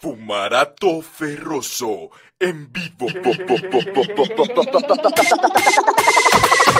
Fumarato Ferroso en vivo.